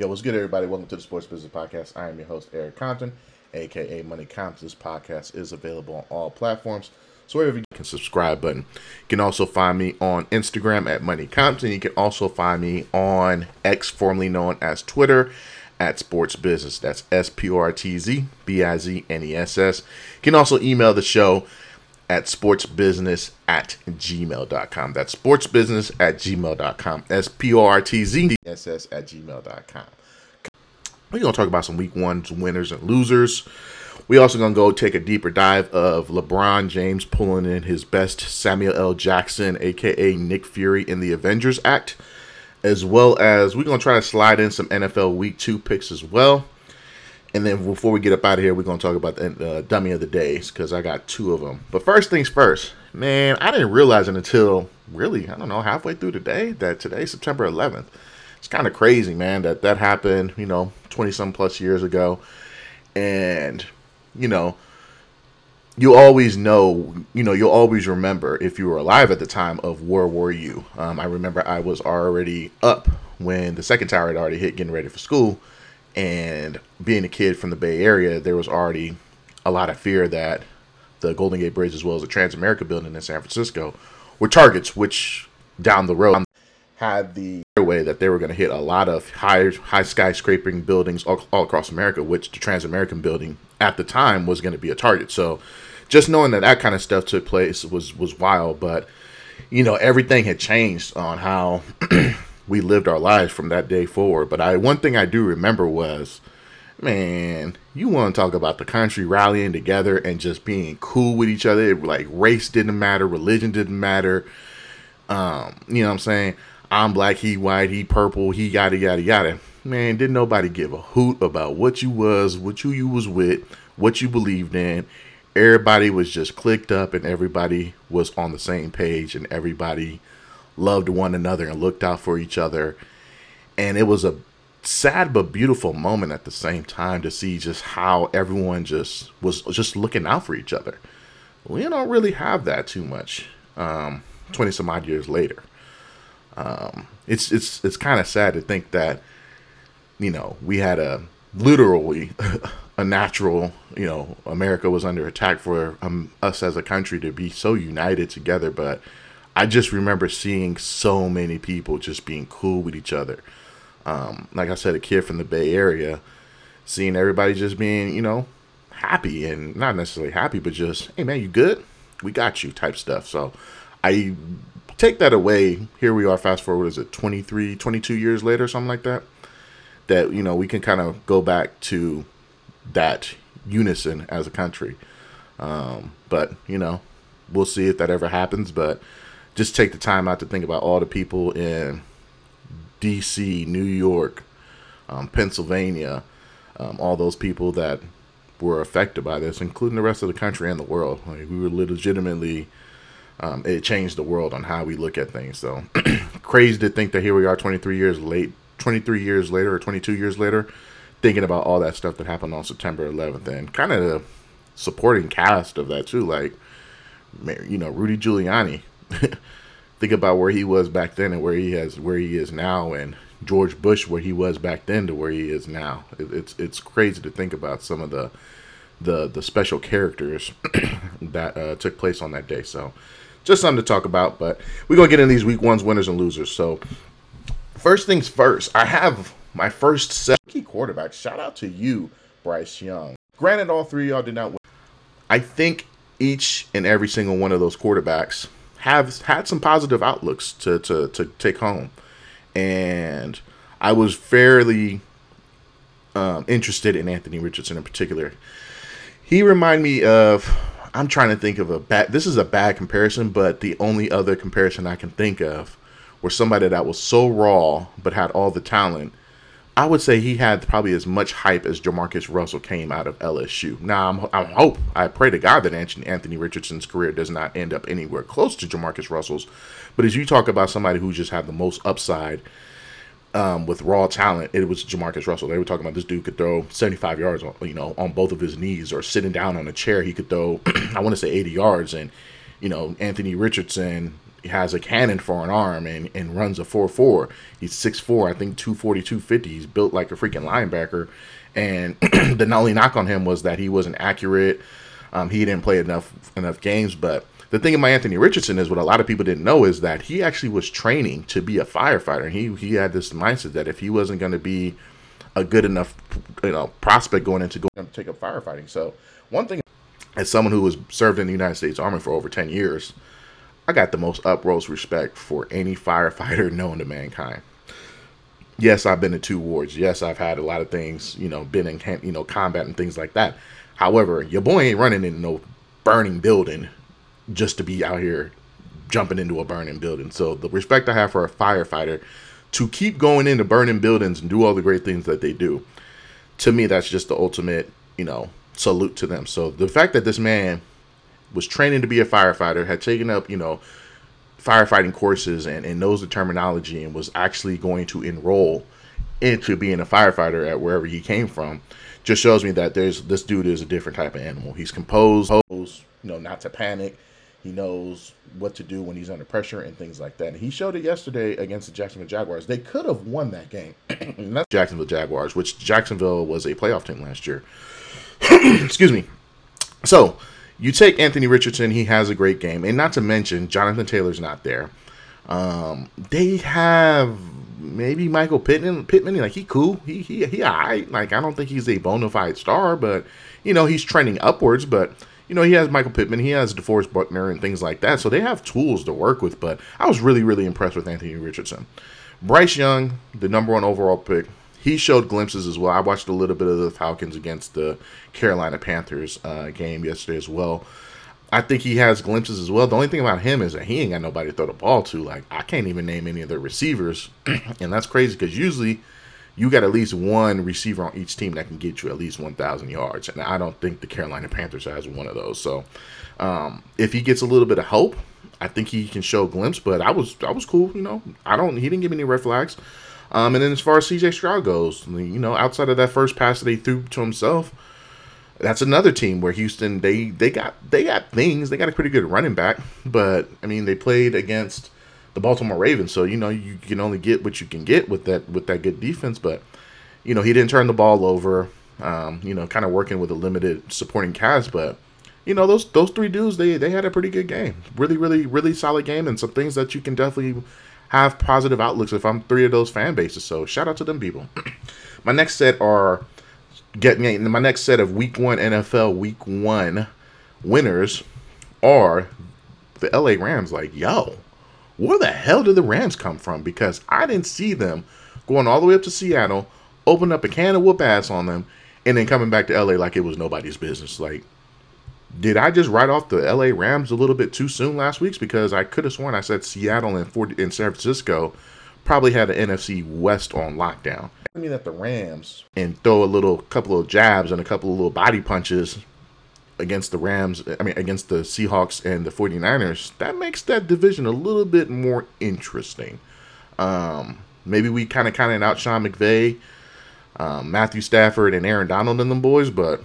Yo, what's good, everybody? Welcome to the Sports Business Podcast. I am your host, Eric Compton, aka Money Compton. This podcast is available on all platforms. So wherever you can subscribe button. You can also find me on Instagram at Money Compton. You can also find me on X, formerly known as Twitter, at Sports Business. That's S P O R T Z B I Z N E S S. You can also email the show at sportsbusiness at gmail.com. That's sportsbusiness at gmail.com. S P O R T Z S S at gmail.com. We're going to talk about some week one's winners and losers. We also going to go take a deeper dive of LeBron James pulling in his best Samuel L. Jackson, aka Nick Fury, in the Avengers Act, as well as we're going to try to slide in some NFL Week 2 picks as well. And then before we get up out of here, we're going to talk about the uh, dummy of the days because I got two of them. But first things first, man, I didn't realize it until really, I don't know, halfway through the day that today, September 11th. It's kind of crazy, man, that that happened, you know, 20 some plus years ago. And, you know, you always know, you know, you'll always remember if you were alive at the time of where were you. Um, I remember I was already up when the second tower had already hit, getting ready for school and being a kid from the Bay Area, there was already a lot of fear that the Golden Gate Bridge, as well as the Transamerica building in San Francisco, were targets, which down the road had the way that they were going to hit a lot of high high skyscraping buildings all, all across America, which the Transamerican building at the time was going to be a target. So just knowing that that kind of stuff took place was was wild. But you know everything had changed on how we lived our lives from that day forward. But I one thing I do remember was, man, you want to talk about the country rallying together and just being cool with each other. Like race didn't matter, religion didn't matter. Um, you know what I'm saying? I'm black, he white, he purple, he yada yada yada. Man, didn't nobody give a hoot about what you was, what you you was with, what you believed in. Everybody was just clicked up and everybody was on the same page and everybody loved one another and looked out for each other. And it was a sad but beautiful moment at the same time to see just how everyone just was just looking out for each other. We don't really have that too much. Um, Twenty some odd years later, um, it's it's it's kind of sad to think that you know we had a literally a natural you know America was under attack for um, us as a country to be so united together, but I just remember seeing so many people just being cool with each other. Um, like I said, a kid from the Bay Area, seeing everybody just being, you know, happy and not necessarily happy, but just, hey man, you good? We got you type stuff. So I take that away. Here we are, fast forward, is it 23, 22 years later, something like that? That, you know, we can kind of go back to that unison as a country. Um, but, you know, we'll see if that ever happens. But just take the time out to think about all the people in D.C., New York, um, Pennsylvania, um, all those people that were affected by this, including the rest of the country and the world. Like we were legitimately, um, it changed the world on how we look at things. So crazy to think that here we are, 23 years late, 23 years later or 22 years later, thinking about all that stuff that happened on September 11th and kind of the supporting cast of that too, like you know Rudy Giuliani think about where he was back then and where he has where he is now and George Bush where he was back then to where he is now. It, it's it's crazy to think about some of the the the special characters that uh, took place on that day. So just something to talk about. But we're gonna get in these week ones, winners and losers. So first things first, I have my first set key quarterback. Shout out to you, Bryce Young. Granted, all three of y'all did not win. I think each and every single one of those quarterbacks have had some positive outlooks to, to, to take home. And I was fairly um, interested in Anthony Richardson in particular. He reminded me of, I'm trying to think of a bad, this is a bad comparison, but the only other comparison I can think of were somebody that was so raw but had all the talent I would say he had probably as much hype as Jamarcus Russell came out of LSU. Now, I'm, I hope, I pray to God that Anthony Richardson's career does not end up anywhere close to Jamarcus Russell's. But as you talk about somebody who just had the most upside um, with raw talent, it was Jamarcus Russell. They were talking about this dude could throw 75 yards, on, you know, on both of his knees, or sitting down on a chair, he could throw, I want to say 80 yards. And you know, Anthony Richardson has a cannon for an arm and, and runs a 4-4. He's 6'4", I think 240, 250. He's built like a freaking linebacker. And the only knock on him was that he wasn't accurate. Um, he didn't play enough enough games. But the thing about Anthony Richardson is what a lot of people didn't know is that he actually was training to be a firefighter. He he had this mindset that if he wasn't going to be a good enough you know prospect going into going to take up firefighting. So one thing as someone who was served in the United States Army for over 10 years, I got the most uprose respect for any firefighter known to mankind. Yes, I've been in two wars. Yes, I've had a lot of things, you know, been in you know combat and things like that. However, your boy ain't running in no burning building just to be out here jumping into a burning building. So the respect I have for a firefighter to keep going into burning buildings and do all the great things that they do, to me, that's just the ultimate, you know, salute to them. So the fact that this man was training to be a firefighter, had taken up, you know, firefighting courses and, and knows the terminology and was actually going to enroll into being a firefighter at wherever he came from just shows me that there's this dude is a different type of animal. He's composed, you know, not to panic. He knows what to do when he's under pressure and things like that. And he showed it yesterday against the Jacksonville Jaguars. They could have won that game. that's Jacksonville Jaguars, which Jacksonville was a playoff team last year. Excuse me. So you take Anthony Richardson, he has a great game, and not to mention Jonathan Taylor's not there. Um, they have maybe Michael Pittman. Pittman, like he cool, he he he alright. Like I don't think he's a bona fide star, but you know he's trending upwards. But you know he has Michael Pittman, he has DeForest Buckner, and things like that. So they have tools to work with. But I was really really impressed with Anthony Richardson. Bryce Young, the number one overall pick, he showed glimpses as well. I watched a little bit of the Falcons against the Carolina Panthers uh, game yesterday as well. I think he has glimpses as well. The only thing about him is that he ain't got nobody to throw the ball to. Like I can't even name any of the receivers, and that's crazy because usually you got at least one receiver on each team that can get you at least 1,000 yards, and I don't think the Carolina Panthers has one of those. So um, if he gets a little bit of help, I think he can show a glimpse. But I was I was cool, you know. I don't he didn't give me any red flags. Um, and then as far as CJ Stroud goes, you know, outside of that first pass that he threw to himself, that's another team where Houston they they got they got things. They got a pretty good running back, but I mean they played against the Baltimore Ravens, so you know you can only get what you can get with that with that good defense. But you know he didn't turn the ball over. Um, you know, kind of working with a limited supporting cast, but you know those those three dudes they they had a pretty good game, really really really solid game, and some things that you can definitely have positive outlooks if I'm three of those fan bases. So shout out to them people. my next set are getting my next set of week one NFL week one winners are the LA Rams. Like, yo, where the hell did the Rams come from? Because I didn't see them going all the way up to Seattle, open up a can of whoop ass on them, and then coming back to LA like it was nobody's business. Like, did I just write off the LA Rams a little bit too soon last week? Because I could have sworn I said Seattle and, Fort- and San Francisco probably had the NFC West on lockdown. I mean that the Rams and throw a little couple of jabs and a couple of little body punches against the Rams, I mean against the Seahawks and the 49ers, that makes that division a little bit more interesting. Um, maybe we kind of kind of out Sean McVay, um, Matthew Stafford, and Aaron Donald and them boys, but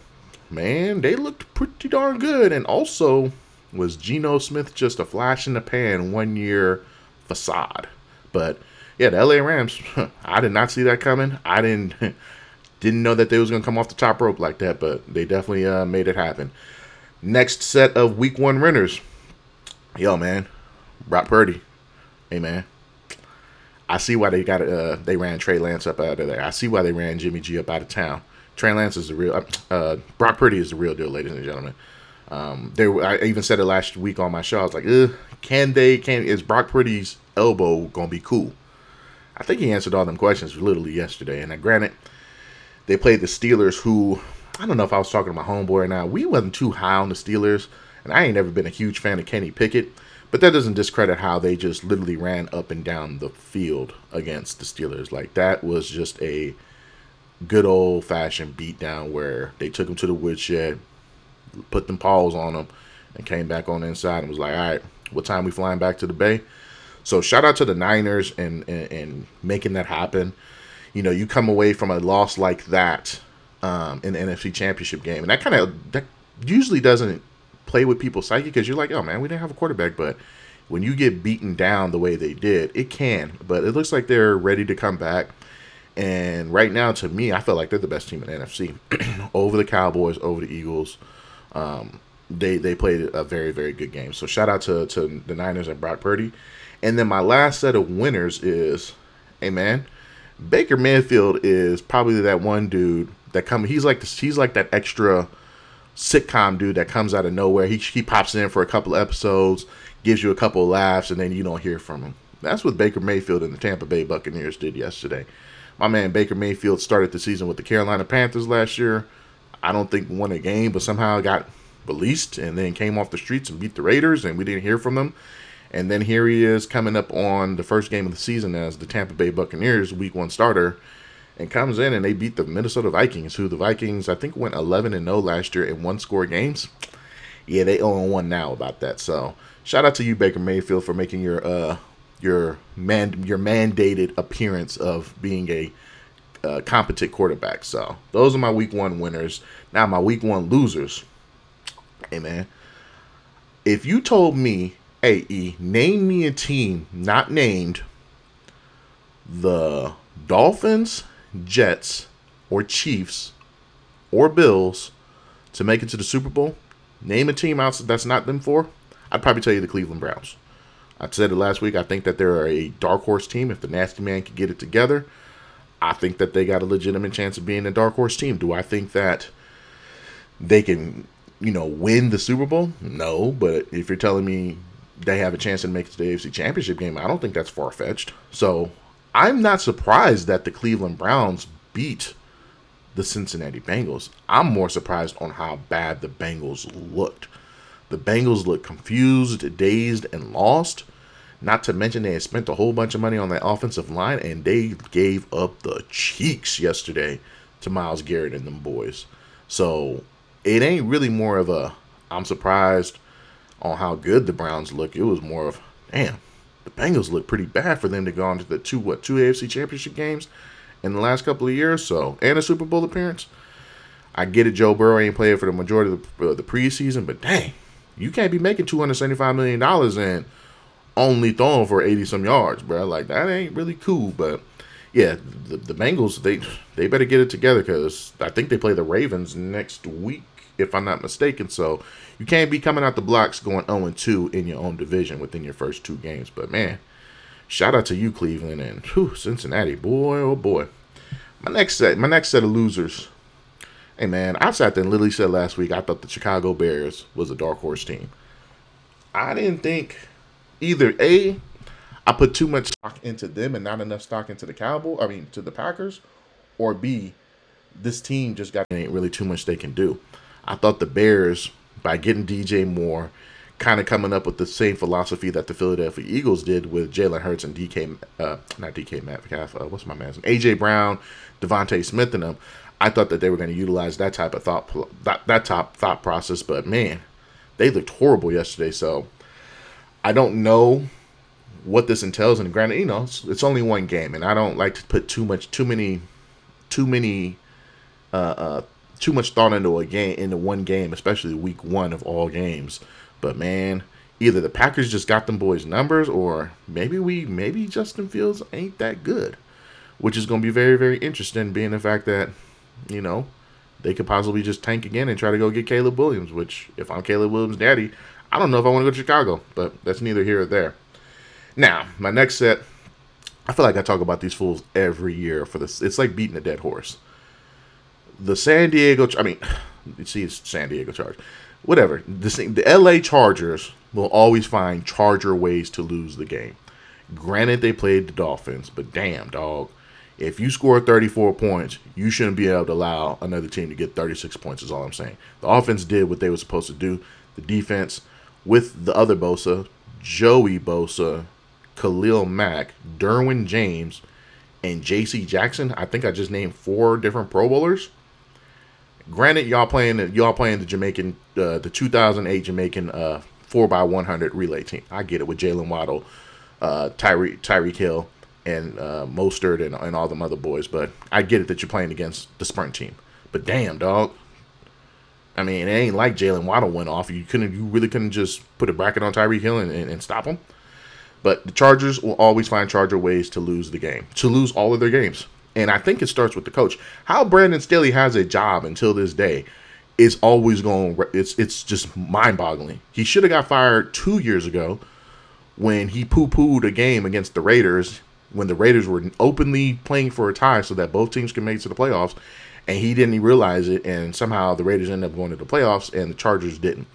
man, they looked pretty darn good. And also, was Geno Smith just a flash in the pan one year facade? But yeah, the LA Rams, I did not see that coming. I didn't didn't know that they was gonna come off the top rope like that, but they definitely uh, made it happen. Next set of Week One winners, yo man, Brock Purdy, hey man. I see why they got uh they ran Trey Lance up out of there. I see why they ran Jimmy G up out of town. Trey Lance is the real. Uh, uh, Brock Purdy is the real deal, ladies and gentlemen. Um, I even said it last week on my show. I was like, can they? Can is Brock Purdy's elbow gonna be cool? I think he answered all them questions literally yesterday. And I granted, they played the Steelers, who I don't know if I was talking to my homeboy or not. We wasn't too high on the Steelers, and I ain't never been a huge fan of Kenny Pickett. But that doesn't discredit how they just literally ran up and down the field against the Steelers. Like that was just a good old fashioned beatdown where they took him to the woodshed, put them paws on him, and came back on the inside and was like, all right, what time we flying back to the Bay? So shout out to the Niners and, and, and making that happen. You know, you come away from a loss like that um, in the NFC Championship game, and that kind of that usually doesn't play with people's psyche because you're like, oh man, we didn't have a quarterback, but when you get beaten down the way they did, it can. But it looks like they're ready to come back. And right now, to me, I feel like they're the best team in NFC over the Cowboys, over the Eagles. Um, they they played a very very good game. So shout out to to the Niners and Brock Purdy. And then my last set of winners is, hey man, Baker Mayfield is probably that one dude that come. He's like this, he's like that extra sitcom dude that comes out of nowhere. He he pops in for a couple episodes, gives you a couple laughs, and then you don't hear from him. That's what Baker Mayfield and the Tampa Bay Buccaneers did yesterday. My man Baker Mayfield started the season with the Carolina Panthers last year. I don't think won a game, but somehow got released and then came off the streets and beat the Raiders, and we didn't hear from them. And then here he is coming up on the first game of the season as the Tampa Bay Buccaneers week one starter and comes in and they beat the Minnesota Vikings, who the Vikings I think went 11 and 0 last year in one score games. Yeah, they own one now about that. So shout out to you, Baker Mayfield, for making your uh your man your mandated appearance of being a uh, competent quarterback. So those are my week one winners. Now my week one losers. Hey man, if you told me, hey E, name me a team not named the Dolphins, Jets, or Chiefs, or Bills to make it to the Super Bowl, name a team out that's not them for. I'd probably tell you the Cleveland Browns. I said it last week. I think that they're a dark horse team. If the nasty man can get it together, I think that they got a legitimate chance of being a dark horse team. Do I think that they can, you know, win the Super Bowl? No, but if you're telling me they have a chance to make it to the AFC Championship game, I don't think that's far fetched. So I'm not surprised that the Cleveland Browns beat the Cincinnati Bengals. I'm more surprised on how bad the Bengals looked. The Bengals looked confused, dazed, and lost. Not to mention they had spent a whole bunch of money on that offensive line, and they gave up the cheeks yesterday to Myles Garrett and them boys. So it ain't really more of a I'm surprised on how good the Browns look. It was more of damn, the Bengals look pretty bad for them to go on to the two what two AFC Championship games in the last couple of years, so and a Super Bowl appearance. I get it, Joe Burrow ain't playing for the majority of the, uh, the preseason, but dang, you can't be making two hundred seventy five million dollars and only throwing for eighty some yards, bro. Like that ain't really cool. But yeah, the, the Bengals they they better get it together because I think they play the Ravens next week, if I'm not mistaken. So you can't be coming out the blocks going 0 and 2 in your own division within your first two games. But man, shout out to you, Cleveland and whew, Cincinnati. Boy, oh boy. My next set, my next set of losers. Hey man, I sat there and literally said last week I thought the Chicago Bears was a dark horse team. I didn't think either A, I put too much stock into them and not enough stock into the Cowboy. I mean to the Packers, or B, this team just got ain't really too much they can do. I thought the Bears by getting DJ Moore, kind of coming up with the same philosophy that the Philadelphia Eagles did with Jalen Hurts and DK, uh, not DK Metcalf, uh, what's my man's name? AJ Brown, DeVonta Smith, and them. I thought that they were going to utilize that type of thought, that that top thought process, but man, they looked horrible yesterday. So I don't know what this entails. And granted, you know, it's, it's only one game, and I don't like to put too much, too many, too many uh, uh, too much thought into a game into one game, especially week one of all games. But man, either the Packers just got them boys numbers, or maybe we maybe Justin Fields ain't that good, which is going to be very very interesting, being the fact that you know they could possibly just tank again and try to go get Caleb Williams. Which if I'm Caleb Williams' daddy, I don't know if I want to go to Chicago, but that's neither here or there. Now my next set. I feel like I talk about these fools every year for this. It's like beating a dead horse the San Diego, I mean, you see, it's San Diego Chargers. Whatever. The, the LA Chargers will always find Charger ways to lose the game. Granted, they played the Dolphins, but damn, dog. If you score 34 points, you shouldn't be able to allow another team to get 36 points, is all I'm saying. The offense did what they were supposed to do. The defense, with the other Bosa, Joey Bosa, Khalil Mack, Derwin James, and J.C. Jackson, I think I just named four different Pro Bowlers Granted, y'all playing y'all playing the Jamaican, uh, the 2008 Jamaican uh, four x 100 relay team. I get it with Jaylen Waddle, uh, Tyree Tyreek Hill, and uh, Mostert and, and all them other boys. But I get it that you're playing against the sprint team. But damn, dog. I mean, it ain't like Jaylen Waddle went off. You couldn't, you really couldn't just put a bracket on Tyreek Hill and, and, and stop him. But the Chargers will always find Charger ways to lose the game, to lose all of their games. And I think it starts with the coach. How Brandon Staley has a job until this day is always going. It's it's just mind boggling. He should have got fired two years ago when he poo pooed a game against the Raiders when the Raiders were openly playing for a tie so that both teams can make it to the playoffs, and he didn't realize it, and somehow the Raiders ended up going to the playoffs and the Chargers didn't.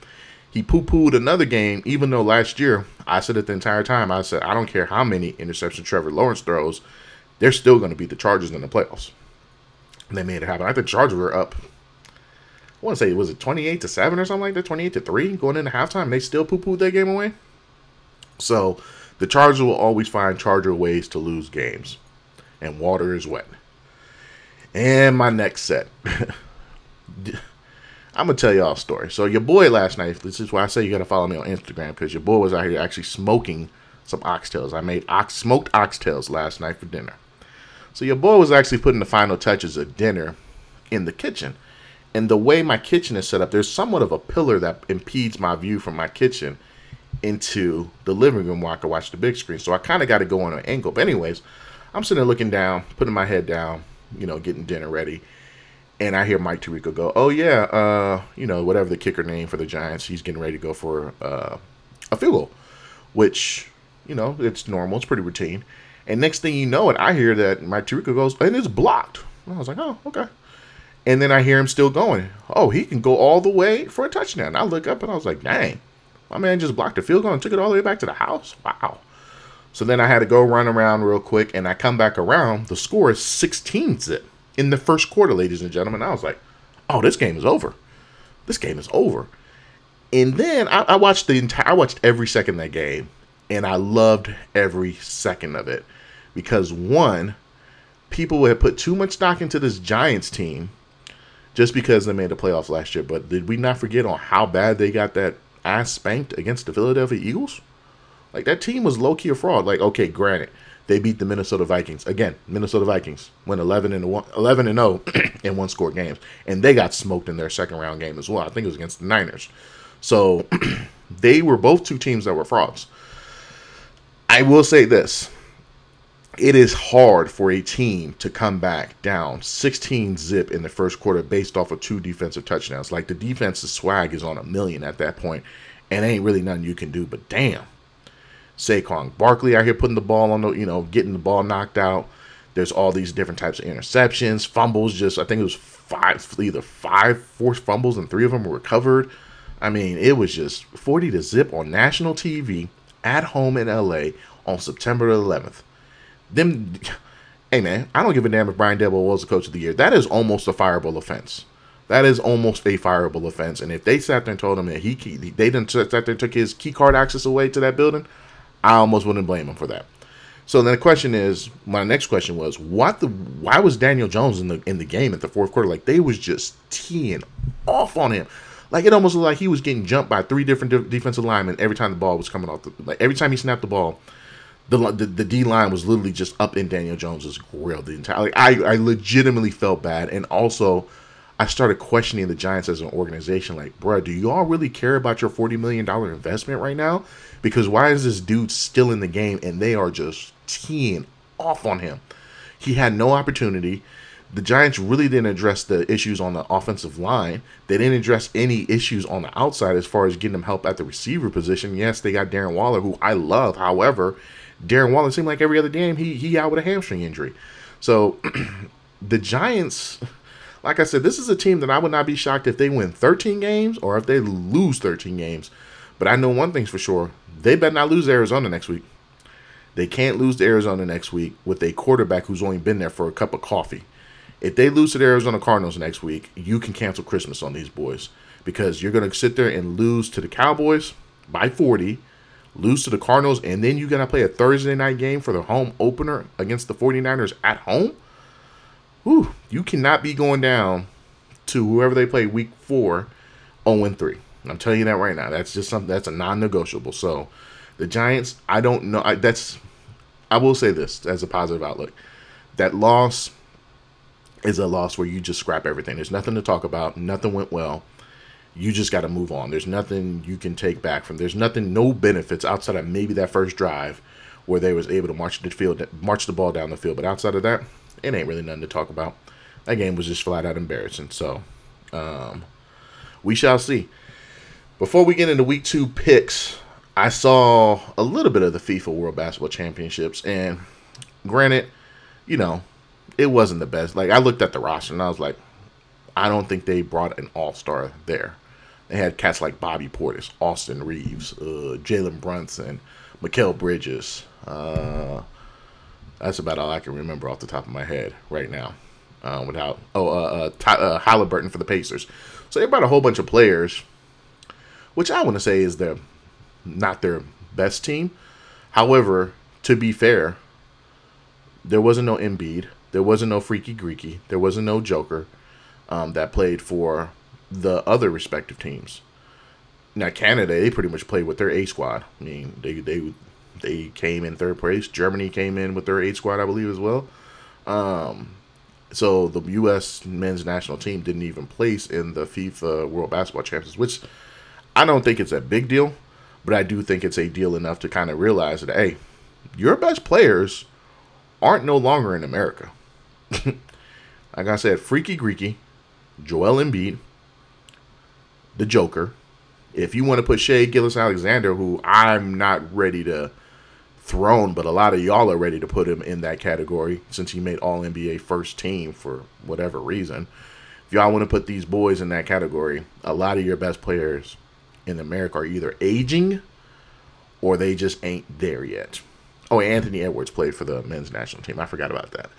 He poo pooed another game, even though last year I said it the entire time. I said I don't care how many interceptions Trevor Lawrence throws, they're still going to beat the Chargers in the playoffs. And they made it happen. I think Chargers were up. I want to say was it twenty eight to seven or something like that, twenty eight to three going into halftime. They still poo pooed that game away. So the Chargers will always find Charger ways to lose games, and water is wet. And my next set. I'm gonna tell y'all a story. So your boy last night. This is why I say you gotta follow me on Instagram because your boy was out here actually smoking some oxtails. I made ox smoked oxtails last night for dinner. So your boy was actually putting the final touches of dinner in the kitchen. And the way my kitchen is set up, there's somewhat of a pillar that impedes my view from my kitchen into the living room where I can watch the big screen. So I kind of got to go on an angle. But anyways, I'm sitting there looking down, putting my head down, you know, getting dinner ready. And I hear Mike Tirico go, "Oh yeah, uh, you know, whatever the kicker name for the Giants, he's getting ready to go for uh, a field goal," which, you know, it's normal, it's pretty routine. And next thing you know, it I hear that Mike Tirico goes, and it's blocked. And I was like, "Oh, okay." And then I hear him still going. Oh, he can go all the way for a touchdown. I look up and I was like, "Dang." My man just blocked the field goal and took it all the way back to the house. Wow. So then I had to go run around real quick and I come back around. The score is 16 zip in the first quarter, ladies and gentlemen. I was like, oh, this game is over. This game is over. And then I, I watched the entire I watched every second of that game and I loved every second of it. Because one, people had put too much stock into this Giants team just because they made the playoffs last year. But did we not forget on how bad they got that ass spanked against the Philadelphia Eagles. Like that team was low key a fraud. Like okay, granted, they beat the Minnesota Vikings again. Minnesota Vikings went 11 and 1, 11 and 0 in one score games, and they got smoked in their second round game as well. I think it was against the Niners. So they were both two teams that were frauds. I will say this. It is hard for a team to come back down 16 zip in the first quarter based off of two defensive touchdowns. Like the defensive swag is on a million at that point, and ain't really nothing you can do. But damn, Saquon Barkley out here putting the ball on the, you know, getting the ball knocked out. There's all these different types of interceptions, fumbles. Just I think it was five, either five forced fumbles, and three of them were recovered. I mean, it was just 40 to zip on national TV at home in LA on September 11th them hey man, I don't give a damn if Brian Daboll was the coach of the year. That is almost a fireable offense. That is almost a fireable offense. And if they sat there and told him that he they didn't sat there and took his key card access away to that building, I almost wouldn't blame him for that. So then the question is, my next question was, what the why was Daniel Jones in the in the game at the fourth quarter? Like they was just teeing off on him. Like it almost looked like he was getting jumped by three different de- defensive linemen every time the ball was coming off. The, like every time he snapped the ball, the the, the D line was literally just up in Daniel Jones's grill the entire. Like, I I legitimately felt bad, and also I started questioning the Giants as an organization. Like, bro, do you all really care about your forty million dollar investment right now? Because why is this dude still in the game and they are just teeing off on him? He had no opportunity. The Giants really didn't address the issues on the offensive line. They didn't address any issues on the outside as far as getting them help at the receiver position. Yes, they got Darren Waller, who I love. However, Darren Waller seemed like every other game he he out with a hamstring injury. So the Giants, like I said, this is a team that I would not be shocked if they win 13 games or if they lose 13 games. But I know one thing's for sure: they better not lose Arizona next week. They can't lose to Arizona next week with a quarterback who's only been there for a cup of coffee. If they lose to the Arizona Cardinals next week, you can cancel Christmas on these boys because you're going to sit there and lose to the Cowboys by 40 lose to the Cardinals, and then you're going to play a Thursday night game for the home opener against the 49ers at home? Whew, you cannot be going down to whoever they play week four 0 3. I'm telling you that right now. That's just something that's a non negotiable. So the Giants, I don't know. I, that's, I will say this as a positive outlook. That loss is a loss where you just scrap everything. There's nothing to talk about. Nothing went well you just got to move on. There's nothing you can take back from. There's nothing, no benefits outside of maybe that first drive where they was able to march the field, march the ball down the field. But outside of that, it ain't really nothing to talk about. That game was just flat out embarrassing. So, um, we shall see. Before we get into week two picks, I saw a little bit of the FIFA World Basketball Championships, and granted, you know, it wasn't the best. Like I looked at the roster and I was like, I don't think they brought an all star there. They had cats like Bobby Portis, Austin Reaves, uh, Jalen Brunson, Mikal Bridges. Uh, that's about all I can remember off the top of my head right now. Uh, without oh, uh, uh, Ty, uh, Halliburton for the Pacers. So they brought a whole bunch of players, which I want to say is their not their best team. However, to be fair, there wasn't no Embiid, there wasn't no Freaky Greeky, there wasn't no Joker um, that played for the other respective teams. Now Canada, they pretty much played with their A squad. I mean, they they they came in third place. Germany came in with their A squad, I believe, as well. Um, so the U.S. men's national team didn't even place in the FIFA World Basketball Championships, which I don't think it's a big deal, but I do think it's a deal enough to kind of realize that hey, your best players aren't no longer in America. like I said, Freaky Greeky, Joel Embiid, the Joker. If you want to put Shai Gilgeous-Alexander, who I'm not ready to throne, but a lot of y'all are ready to put him in that category since he made All NBA first team for whatever reason. If y'all want to put these boys in that category, a lot of your best players in America are either aging or they just ain't there yet. Oh, Anthony Edwards played for the men's national team. I forgot about that.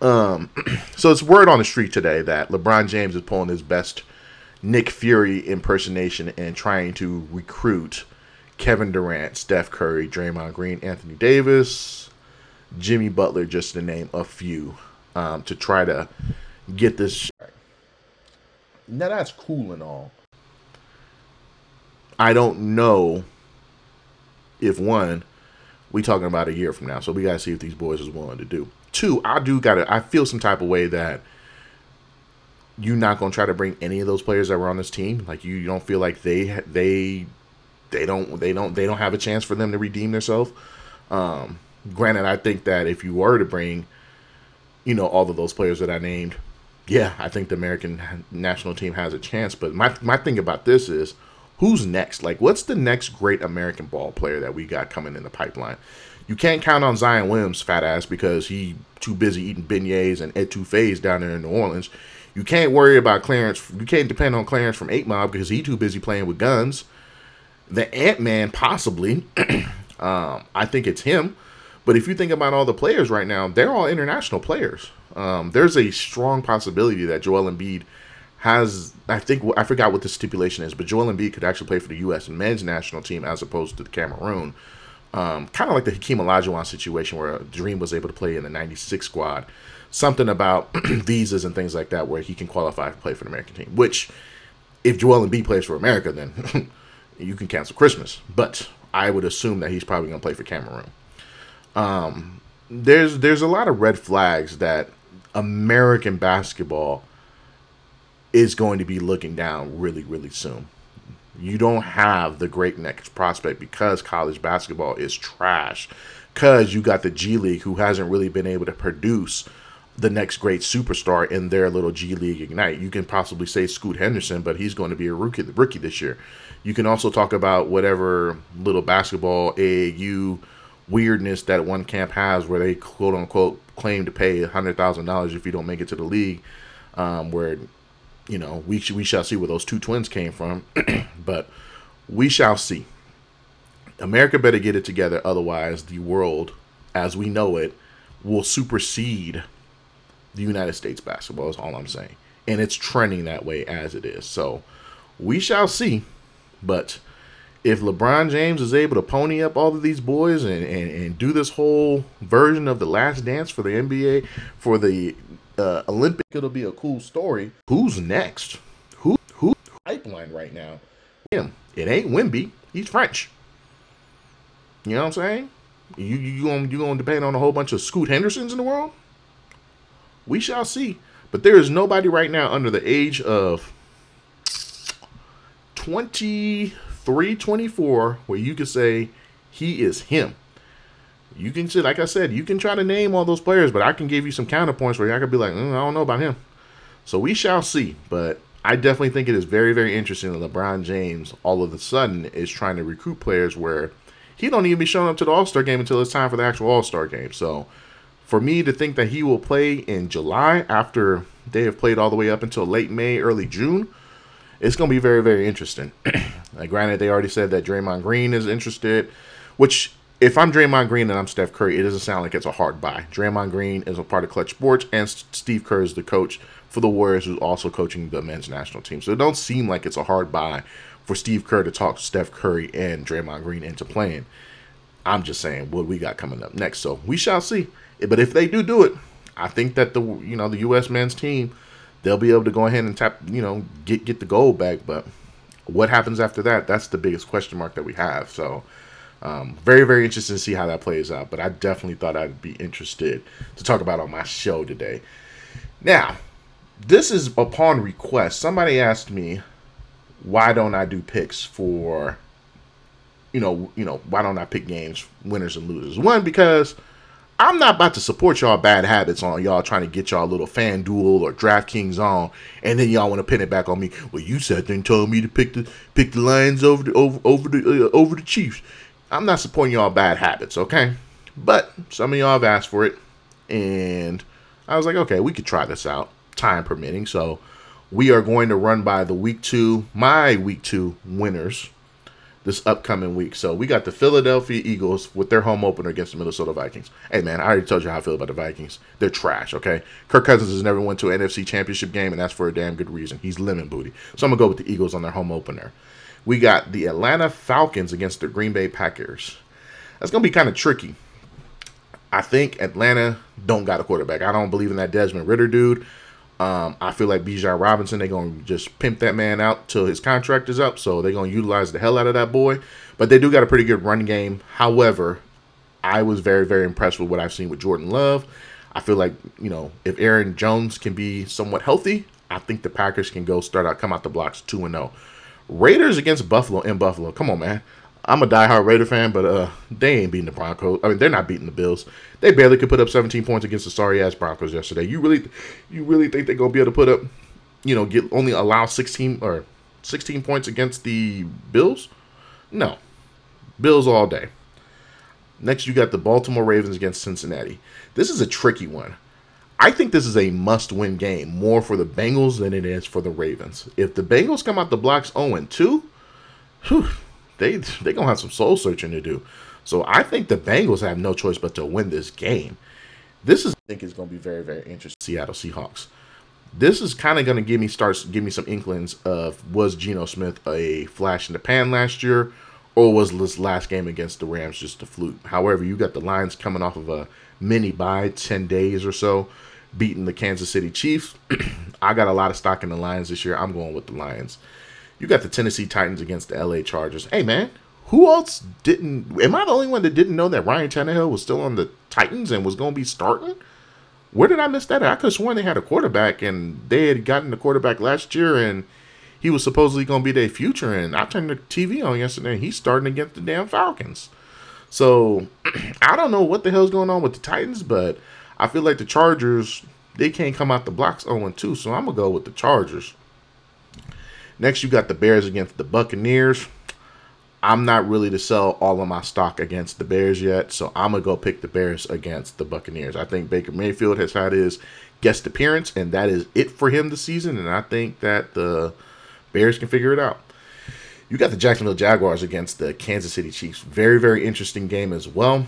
Um, so it's word on the street today that LeBron James is pulling his best Nick Fury impersonation and trying to recruit Kevin Durant, Steph Curry, Draymond Green, Anthony Davis, Jimmy Butler, just to name a few, um, to try to get this. Now that's cool and all. I don't know if one, we talking about a year from now, so we gotta see if these boys is willing to do. Two, I do gotta. I feel some type of way that you're not gonna try to bring any of those players that were on this team. Like you, you don't feel like they they they don't they don't they don't have a chance for them to redeem themselves. Um, granted, I think that if you were to bring, you know, all of those players that I named, yeah, I think the American national team has a chance. But my my thing about this is, who's next? Like, what's the next great American ball player that we got coming in the pipeline? You can't count on Zion Williams, fat ass, because he too busy eating beignets and etouffees down there in New Orleans. You can't worry about Clarence. You can't depend on Clarence from Eight Mile because he too busy playing with guns. The Ant Man, possibly. um, I think it's him. But if you think about all the players right now, they're all international players. Um, there's a strong possibility that Joel Embiid has. I think I forgot what the stipulation is, but Joel Embiid could actually play for the U.S. men's national team as opposed to the Cameroon. Um, kind of like the Hakeem Olajuwon situation where Dream was able to play in the '96 squad. Something about visas and things like that where he can qualify to play for the American team. Which, if Joel Embiid plays for America, then you can cancel Christmas. But I would assume that he's probably going to play for Cameroon. Um, there's there's a lot of red flags that American basketball is going to be looking down really really soon. You don't have the great next prospect because college basketball is trash. Because you got the G League who hasn't really been able to produce the next great superstar in their little G League Ignite. You can possibly say Scoot Henderson, but he's going to be a rookie rookie this year. You can also talk about whatever little basketball AAU weirdness that one camp has where they quote unquote claim to pay hundred thousand dollars if you don't make it to the league. Um, where you know we we shall see where those two twins came from, but we shall see. America better get it together, otherwise the world, as we know it, will supersede the United States basketball. Is all I'm saying, and it's trending that way as it is. So we shall see. But if LeBron James is able to pony up all of these boys and, and, and do this whole version of the last dance for the NBA, for the uh, Olympic, it'll be a cool story. Who's next? Who who pipeline right now? Him. It ain't Wemby. He's French. You know what I'm saying? You you, gonna you gonna depend on a whole bunch of Scoot Hendersons in the world? We shall see. But there is nobody right now under the age of 23, 24, where you could say he is him. You can see, like I said, you can try to name all those players, but I can give you some counterpoints where I could be like, mm, I don't know about him. So we shall see. But I definitely think it is very, very interesting that LeBron James all of a sudden is trying to recruit players where he don't even be showing up to the All Star game until it's time for the actual All Star game. So for me to think that he will play in July after they have played all the way up until late May, early June, it's going to be very, very interesting. like, granted, they already said that Draymond Green is interested, which if I'm Draymond Green and I'm Steph Curry, it doesn't sound like it's a hard buy. Draymond Green is a part of Klutch Sports, and Steve Kerr is the coach for the Warriors, who's also coaching the men's national team. So it don't seem like it's a hard buy for Steve Kerr to talk Steph Curry and Draymond Green into playing. I'm just saying what we got coming up next. So we shall see. But if they do do it, I think that the you know the U.S. men's team they'll be able to go ahead and tap you know get get the gold back. But what happens after that? That's the biggest question mark that we have. So. Um, very, very interested to see how that plays out. But I definitely thought I'd be interested to talk about on my show today. Now, this is upon request. Somebody asked me, why don't I do picks for, you know, you know, why don't I pick games, winners and losers? One, because I'm not about to support y'all bad habits on y'all trying to get y'all a little FanDuel or DraftKings on, and then y'all want to pin it back on me. Well, you sat there and told me to pick the pick the Lions over the over over the uh, over the Chiefs. I'm not supporting y'all bad habits, okay? But some of y'all have asked for it, and I was like, okay, we could try this out, time permitting. So we are going to run by the week two, my week two winners this upcoming week. So we got the Philadelphia Eagles with their home opener against the Minnesota Vikings. Hey man, I already told you how I feel about the Vikings. They're trash, okay? Kirk Cousins has never went to an NFC championship game, and that's for a damn good reason. He's lemon booty. So I'm gonna go with the Eagles on their home opener. We got the Atlanta Falcons against the Green Bay Packers. That's gonna be kind of tricky. I think Atlanta don't got a quarterback. I don't believe in that Desmond Ridder dude. Um, I feel like Bijan Robinson, they're going to just pimp that man out till his contract is up. So they're going to utilize the hell out of that boy. But they do got a pretty good run game. However, I was very, very impressed with what I've seen with Jordan Love. I feel like, you know, if Aaron Jones can be somewhat healthy, I think the Packers can go start out, come out the blocks 2 and 0. Raiders against Buffalo in Buffalo. Come on, man. I'm a diehard Raider fan, but uh, they ain't beating the Broncos. I mean, they're not beating the Bills. They barely could put up 17 points against the sorry ass Broncos yesterday. You really, you really think they're gonna be able to put up, you know, get only allow 16 or 16 points against the Bills? No, Bills all day. Next, you got the Baltimore Ravens against Cincinnati. This is a tricky one. I think this is a must-win game more for the Bengals than it is for the Ravens. If the Bengals come out the blocks 0 2, whew, they they gonna have some soul searching to do. So I think the Bengals have no choice but to win this game. This is I think is gonna be very very interesting. Seattle Seahawks. This is kind of gonna give me starts give me some inklings of was Geno Smith a flash in the pan last year, or was this last game against the Rams just a fluke? However, you got the Lions coming off of a mini bye, ten days or so, beating the Kansas City Chiefs. I got a lot of stock in the Lions this year. I'm going with the Lions. You got the Tennessee Titans against the LA Chargers. Hey man, who else didn't? Am I the only one that didn't know that Ryan Tannehill was still on the Titans and was going to be starting? Where did I miss that? I could have sworn they had a quarterback and they had gotten the quarterback last year and he was supposedly going to be their future. And I turned the TV on yesterday and he's starting against the damn Falcons. So I don't know what the hell's going on with the Titans, but I feel like the Chargers they can't come out the blocks 0 2. So I'm gonna go with the Chargers. Next, you got the Bears against the Buccaneers. I'm not really to sell all of my stock against the Bears yet, so I'm gonna go pick the Bears against the Buccaneers. I think Baker Mayfield has had his guest appearance, and that is it for him this season. And I think that the Bears can figure it out. You got the Jacksonville Jaguars against the Kansas City Chiefs. Very, very interesting game as well.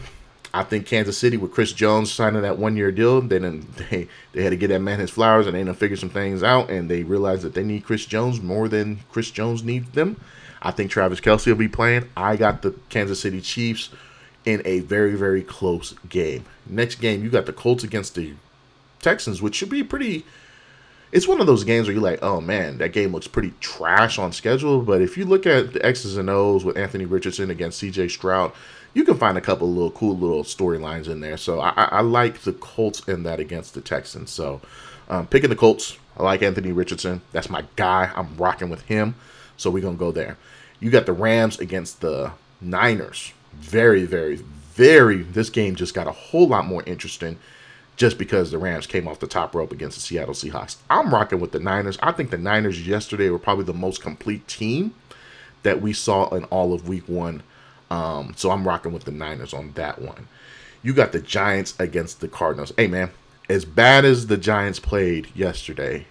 I think Kansas City with Chris Jones signing that one year deal, they didn't, they they had to get that man his flowers and they done figure some things out and they realized that they need Chris Jones more than Chris Jones needs them. I think Travis Kelce will be playing. I got the Kansas City Chiefs in a very, very close game. Next game, you got the Colts against the Texans, which should be pretty it's one of those games where you're like, oh man, that game looks pretty trash on schedule. But if you look at the X's and O's with Anthony Richardson against CJ Stroud, you can find a couple little cool little storylines in there. So I, I, like the Colts in that against the Texans. So um, picking the Colts, I like Anthony Richardson. That's my guy. I'm rocking with him. So we're gonna go there. You got the Rams against the Niners. Very, very, very this game just got a whole lot more interesting just because the Rams came off the top rope against the Seattle Seahawks. I'm rocking with the Niners. I think the Niners yesterday were probably the most complete team that we saw in all of week one. Um, so I'm rocking with the Niners on that one. You got the Giants against the Cardinals. Hey man, as bad as the Giants played yesterday,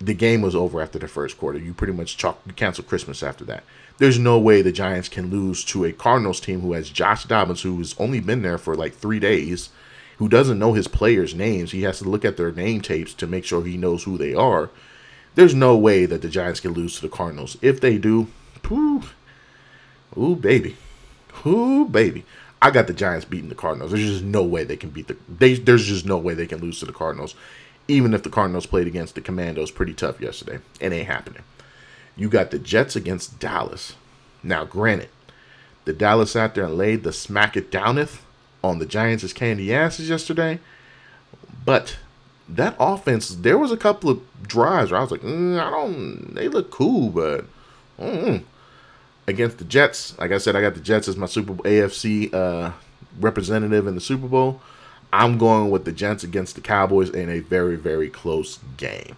the game was over after the first quarter. You pretty much chalk, you cancel Christmas after that. There's no way the Giants can lose to a Cardinals team who has Josh Dobbins, who's only been there for like three days, who doesn't know his players' names. He has to look at their name tapes to make sure he knows who they are. There's no way that the Giants can lose to the Cardinals. If they do, ooh, ooh baby, ooh baby. I got the Giants beating the Cardinals. There's just no way they can beat the. They, there's just no way they can lose to the Cardinals even if the Cardinals played against the Commandos pretty tough yesterday. It ain't happening. You got the Jets against Dallas. Now, granted, the Dallas out there and laid the smack it downeth on the Giants' candy asses yesterday, but that offense, there was a couple of drives where I was like, mm, I don't, they look cool, but mm. Against the Jets, like I said, I got the Jets as my Super Bowl AFC uh, representative in the Super Bowl. I'm going with the Gents against the Cowboys in a very, very close game.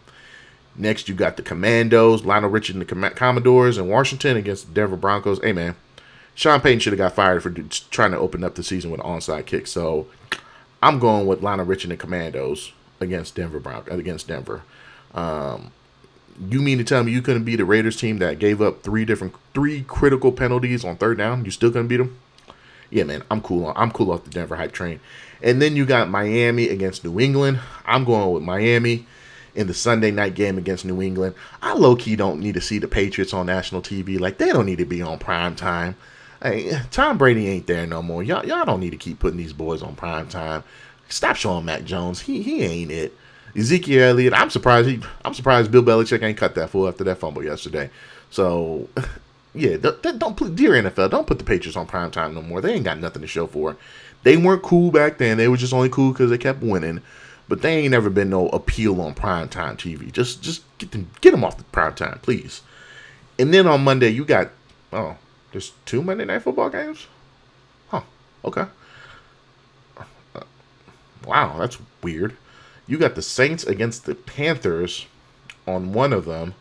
Next, you got the Commandos, Lionel Richie and the Com- Commodores in Washington against the Denver Broncos. Hey, man, Sean Payton should have got fired for trying to open up the season with an onside kick. So I'm going with Lionel Richie and the Commandos against Denver Broncos against Denver. Um, you mean to tell me you couldn't beat the Raiders team that gave up three different, three critical penalties on third down? You still couldn't beat them? Yeah, man, I'm cool. I'm cool off the Denver hype train. And then you got Miami against New England. I'm going with Miami in the Sunday night game against New England. I low key don't need to see the Patriots on national TV. Like they don't need to be on prime time. Hey, Tom Brady ain't there no more. Y'all, y'all don't need to keep putting these boys on prime time. Stop showing Mac Jones. He he ain't it. Ezekiel Elliott. I'm surprised. He, I'm surprised Bill Belichick ain't cut that fool after that fumble yesterday. So, yeah, don't, don't dear NFL, don't put the Patriots on prime time no more. They ain't got nothing to show for. They weren't cool back then. They were just only cool because they kept winning. But they ain't never been no appeal on primetime TV. Just just get them get them off the prime time, please. And then on Monday you got oh, there's two Monday night football games? Huh. Okay. Uh, wow, that's weird. You got the Saints against the Panthers on one of them.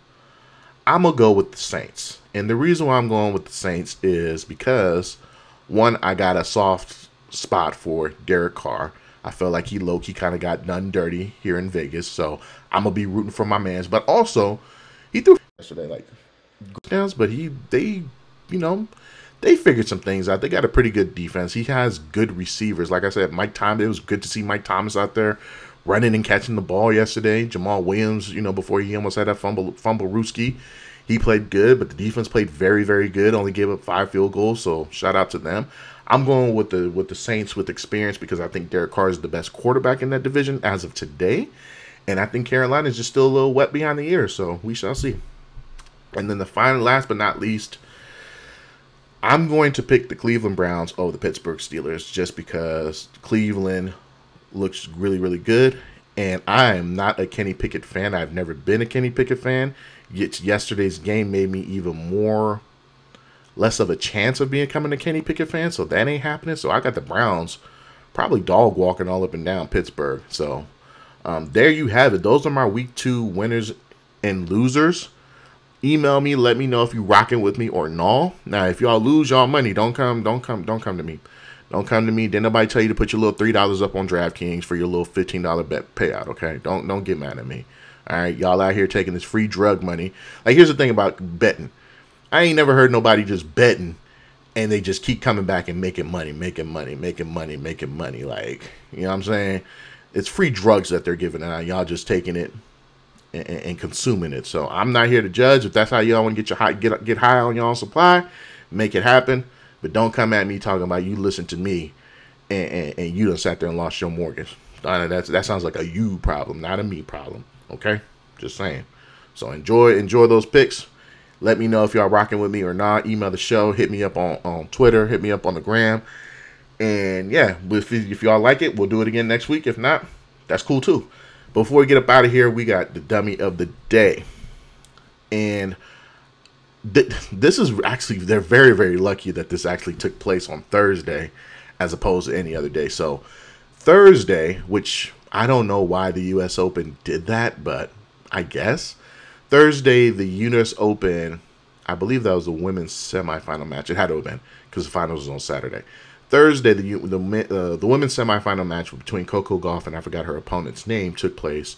I'm gonna go with the Saints. And the reason why I'm going with the Saints is because one, I got a soft spot for Derek Carr. I feel like he low key kind of got done dirty here in Vegas, so I'm gonna be rooting for my man's. But also, he threw yesterday like downs, but he they you know they figured some things out. They got a pretty good defense. He has good receivers. Like I said, Mike Thomas. It was good to see Mike Thomas out there running and catching the ball yesterday. Jamaal Williams, you know, before he almost had that fumble fumble Rooski, he played good, but the defense played very very good. Only gave up five field goals, so shout out to them. I'm going with the with the Saints with experience because I think Derek Carr is the best quarterback in that division as of today, and I think Carolina is just still a little wet behind the ears. So we shall see. And then the final, last but not least, I'm going to pick the Cleveland Browns over the Pittsburgh Steelers just because Cleveland looks really really good, and I am not a Kenny Pickett fan. I've never been a Kenny Pickett fan. Yet yesterday's game made me even more less of a chance of becoming a Kenny Pickett fan, so that ain't happening. So I got the Browns probably dog walking all up and down Pittsburgh. So um, there you have it. Those are my week two winners and losers. Email me, let me know if you rocking with me or no. Now, if y'all lose y'all money, don't come, don't come, don't come to me. Don't come to me. Didn't nobody tell you to put your little three dollars up on DraftKings for your little fifteen dollar bet payout. Okay, don't don't get mad at me. All right, y'all out here taking this free drug money. Like here's the thing about betting. I ain't never heard nobody just betting and they just keep coming back and making money, making money, making money, making money. Like, you know what I'm saying? It's free drugs that they're giving out. Y'all just taking it and, and, consuming it. So I'm not here to judge. If that's how y'all want to get your high, get get high on y'all supply, make it happen. But don't come at me talking about you listen to me and, and, and you done sat there and lost your mortgage. Uh, that's, that sounds like a you problem, not a me problem. Okay? Just saying. So enjoy enjoy those picks. Let me know if y'all rocking with me or not. Email the show. Hit me up on, on Twitter. Hit me up on the gram. And yeah, if, if y'all like it, we'll do it again next week. If not, that's cool too. Before we get up out of here, we got the dummy of the day. And th- this is actually, they're very, very lucky that this actually took place on Thursday as opposed to any other day. So Thursday, which I don't know why the U.S. Open did that, but I guess Thursday the U.S. Open, I believe that was the women's semifinal match. It had to have been because the finals was on Saturday. Thursday, the the uh, the women's semifinal match between Coco Gauff and I forgot her opponent's name took place,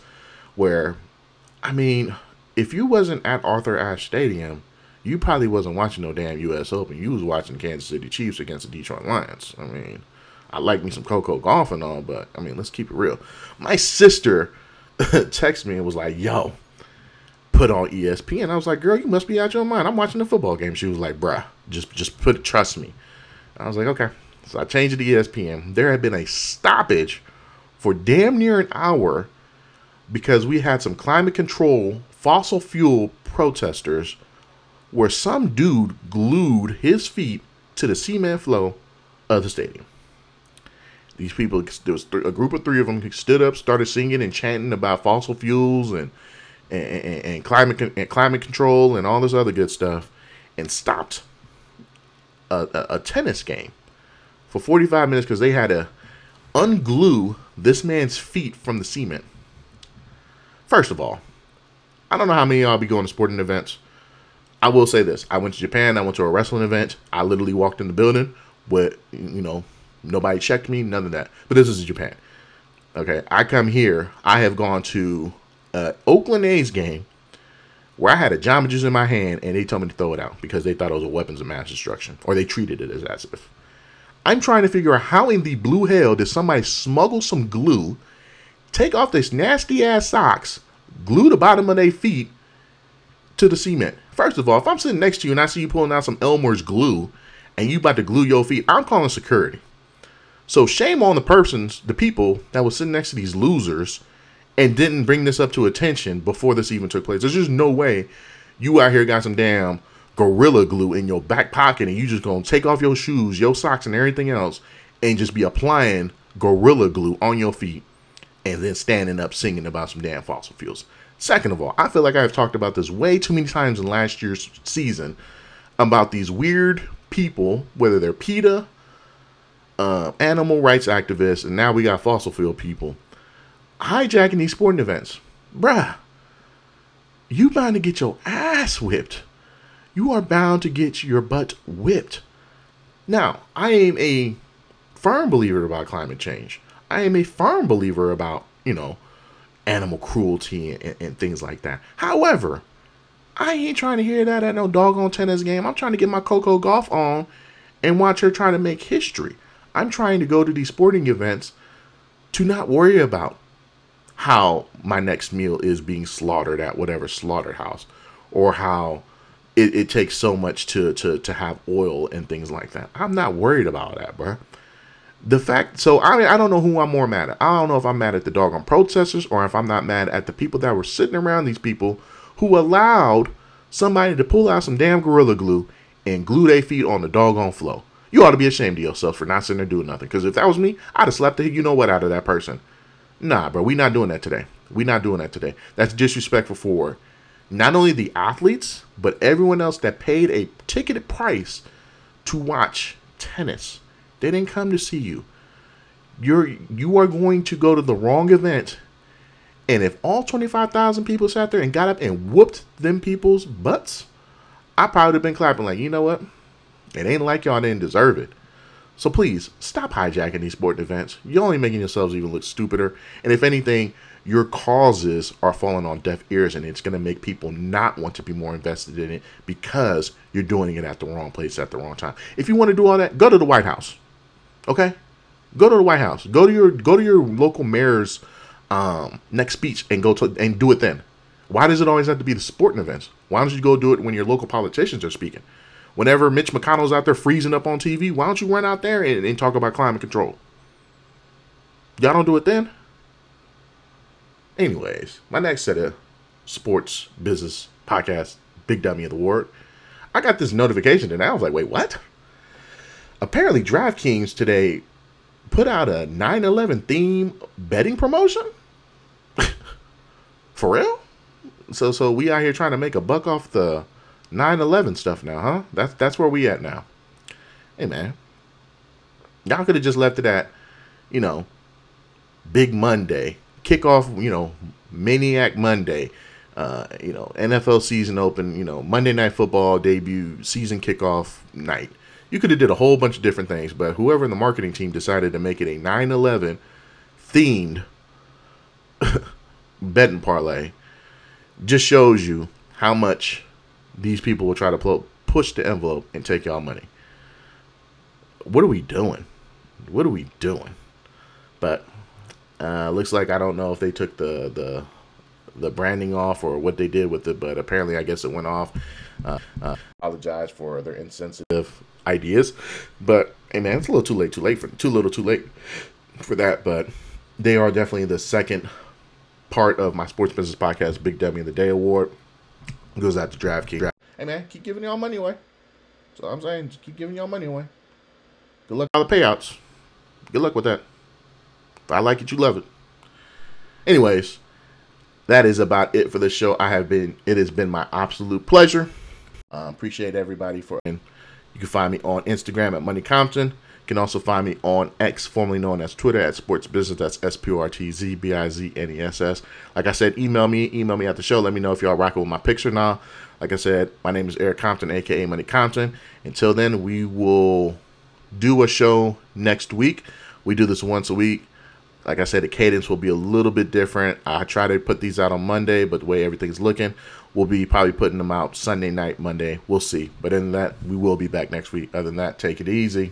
where, I mean, if you wasn't at Arthur Ashe Stadium, you probably wasn't watching no damn U.S. Open. You was watching Kansas City Chiefs against the Detroit Lions. I mean, I like me some Coco Gauff and all, but I mean, let's keep it real. My sister texted me and was like, "Yo." Put on ESPN. I was like, "Girl, you must be out your mind. I'm watching the football game." She was like, "Bruh, just just put it trust me." I was like, "Okay." So I changed it to ESPN. There had been a stoppage for damn near an hour because we had some climate control fossil fuel protesters where some dude glued his feet to the cement floor of the stadium. These people, there was a group of three of them, stood up, started singing and chanting about fossil fuels and and, and, and climate and climate control and all this other good stuff, and stopped a, a, a tennis game for 45 minutes because they had to unglue this man's feet from the cement. First of all, I don't know how many of y'all be going to sporting events. I will say this: I went to Japan. I went to a wrestling event. I literally walked in the building, but you know, nobody checked me. None of that. But this is Japan. Okay, I come here. I have gone to an Oakland A's game where I had a Jamba Juice in my hand, and they told me to throw it out because they thought it was a weapons of mass destruction, or they treated it as as if. I'm trying to figure out how in the blue hell did somebody smuggle some glue, take off this nasty ass socks, glue the bottom of their feet to the cement. First of all, if I'm sitting next to you and I see you pulling out some Elmer's glue and you about to glue your feet, I'm calling security. So shame on the persons, the people that was sitting next to these losers and didn't bring this up to attention before this even took place. There's just no way you out here got some damn gorilla glue in your back pocket and you just gonna take off your shoes, your socks, and everything else and just be applying gorilla glue on your feet and then standing up singing about some damn fossil fuels. Second of all, I feel like I've talked about this way too many times in last year's season about these weird people, whether they're PETA, uh, animal rights activists, and now we got fossil fuel people hijacking these sporting events. Bruh, you bound to get your ass whipped you are bound to get your butt whipped. Now, I am a firm believer about climate change. I am a firm believer about, you know, animal cruelty and, and, things like that. However, I ain't trying to hear that at no doggone tennis game. I'm trying to get my Coco Gauff on and watch her try to make history. I'm trying to go to these sporting events to not worry about how my next meal is being slaughtered at whatever slaughterhouse or how it, it takes so much to, to to have oil and things like that. I'm not worried about that, bro. The fact, so I I don't know who I'm more mad at. I don't know if I'm mad at the doggone protesters or if I'm not mad at the people that were sitting around these people who allowed somebody to pull out some damn gorilla glue and glue their feet on the doggone floor. You ought to be ashamed of yourself for not sitting there doing nothing. Because if that was me, I'd have slapped the you know what out of that person. Nah, bro, we not doing that today. We not doing that today. That's disrespectful for not only the athletes, but everyone else that paid a ticketed price to watch tennis. They didn't come to see you. You're you are going to go to the wrong event. And if all 25,000 people sat there and got up and whooped them people's butts, I probably would have been clapping like, you know what? It ain't like y'all didn't deserve it. So please stop hijacking these sporting events. You're only making yourselves even look stupider. And if anything, your causes are falling on deaf ears and it's going to make people not want to be more invested in it because you're doing it at the wrong place at the wrong time. If you want to do all that, go to the White House. Okay? Go to the White House. Go to your go to your local mayor's um, next speech and go to and do it then. Why does it always have to be the sporting events? Why don't you go do it when your local politicians are speaking? Whenever Mitch McConnell's out there freezing up on TV, why don't you run out there and, and talk about climate control? Y'all don't do it then? Anyways, my next set of sports business podcast, Big Dummy of the Ward, I got this notification and I was like, wait, what? Apparently, DraftKings today put out a 9 11 theme betting promotion? For real? So so we out here trying to make a buck off the 9 11 stuff now, huh? That's that's where we at now. Hey man. Y'all could have just left it at, you know, Big Monday, kickoff, you know, Maniac Monday, uh, you know, NFL season open, you know, Monday Night Football debut, season kickoff night. You could have did a whole bunch of different things, but whoever in the marketing team decided to make it a 9/11 themed betting parlay just shows you how much these people will try to push the envelope and take y'all money. What are we doing? What are we doing? But uh, looks like I don't know if they took the the the branding off or what they did with it, but apparently I guess it went off. Uh, uh, apologize for their insensitive ideas, but hey man, it's a little too late. Too late for too little. Too late for that. But they are definitely the second part of my sports business podcast, Big W of the Day Award. Goes out to DraftKings. Hey man, keep giving y'all money away. So I'm saying, just keep giving y'all money away. Good luck with all the payouts. Good luck with that. If I like it, you love it. Anyways, that is about it for the show. I have been, it has been my absolute pleasure. Uh, appreciate everybody for. You can find me on Instagram at Money Compton. You can also find me on X, formerly known as Twitter, at Sports Business. That's S P O R T Z B I Z N E S S. Like I said, email me, email me at the show. Let me know if y'all rocking with my picture now. Like I said, my name is Eric Compton, aka Money Compton. Until then, we will do a show next week. We do this once a week. Like I said, the cadence will be a little bit different. I try to put these out on Monday, but the way everything's looking, we'll be probably putting them out Sunday night, Monday. We'll see. But in that, we will be back next week. Other than that, take it easy.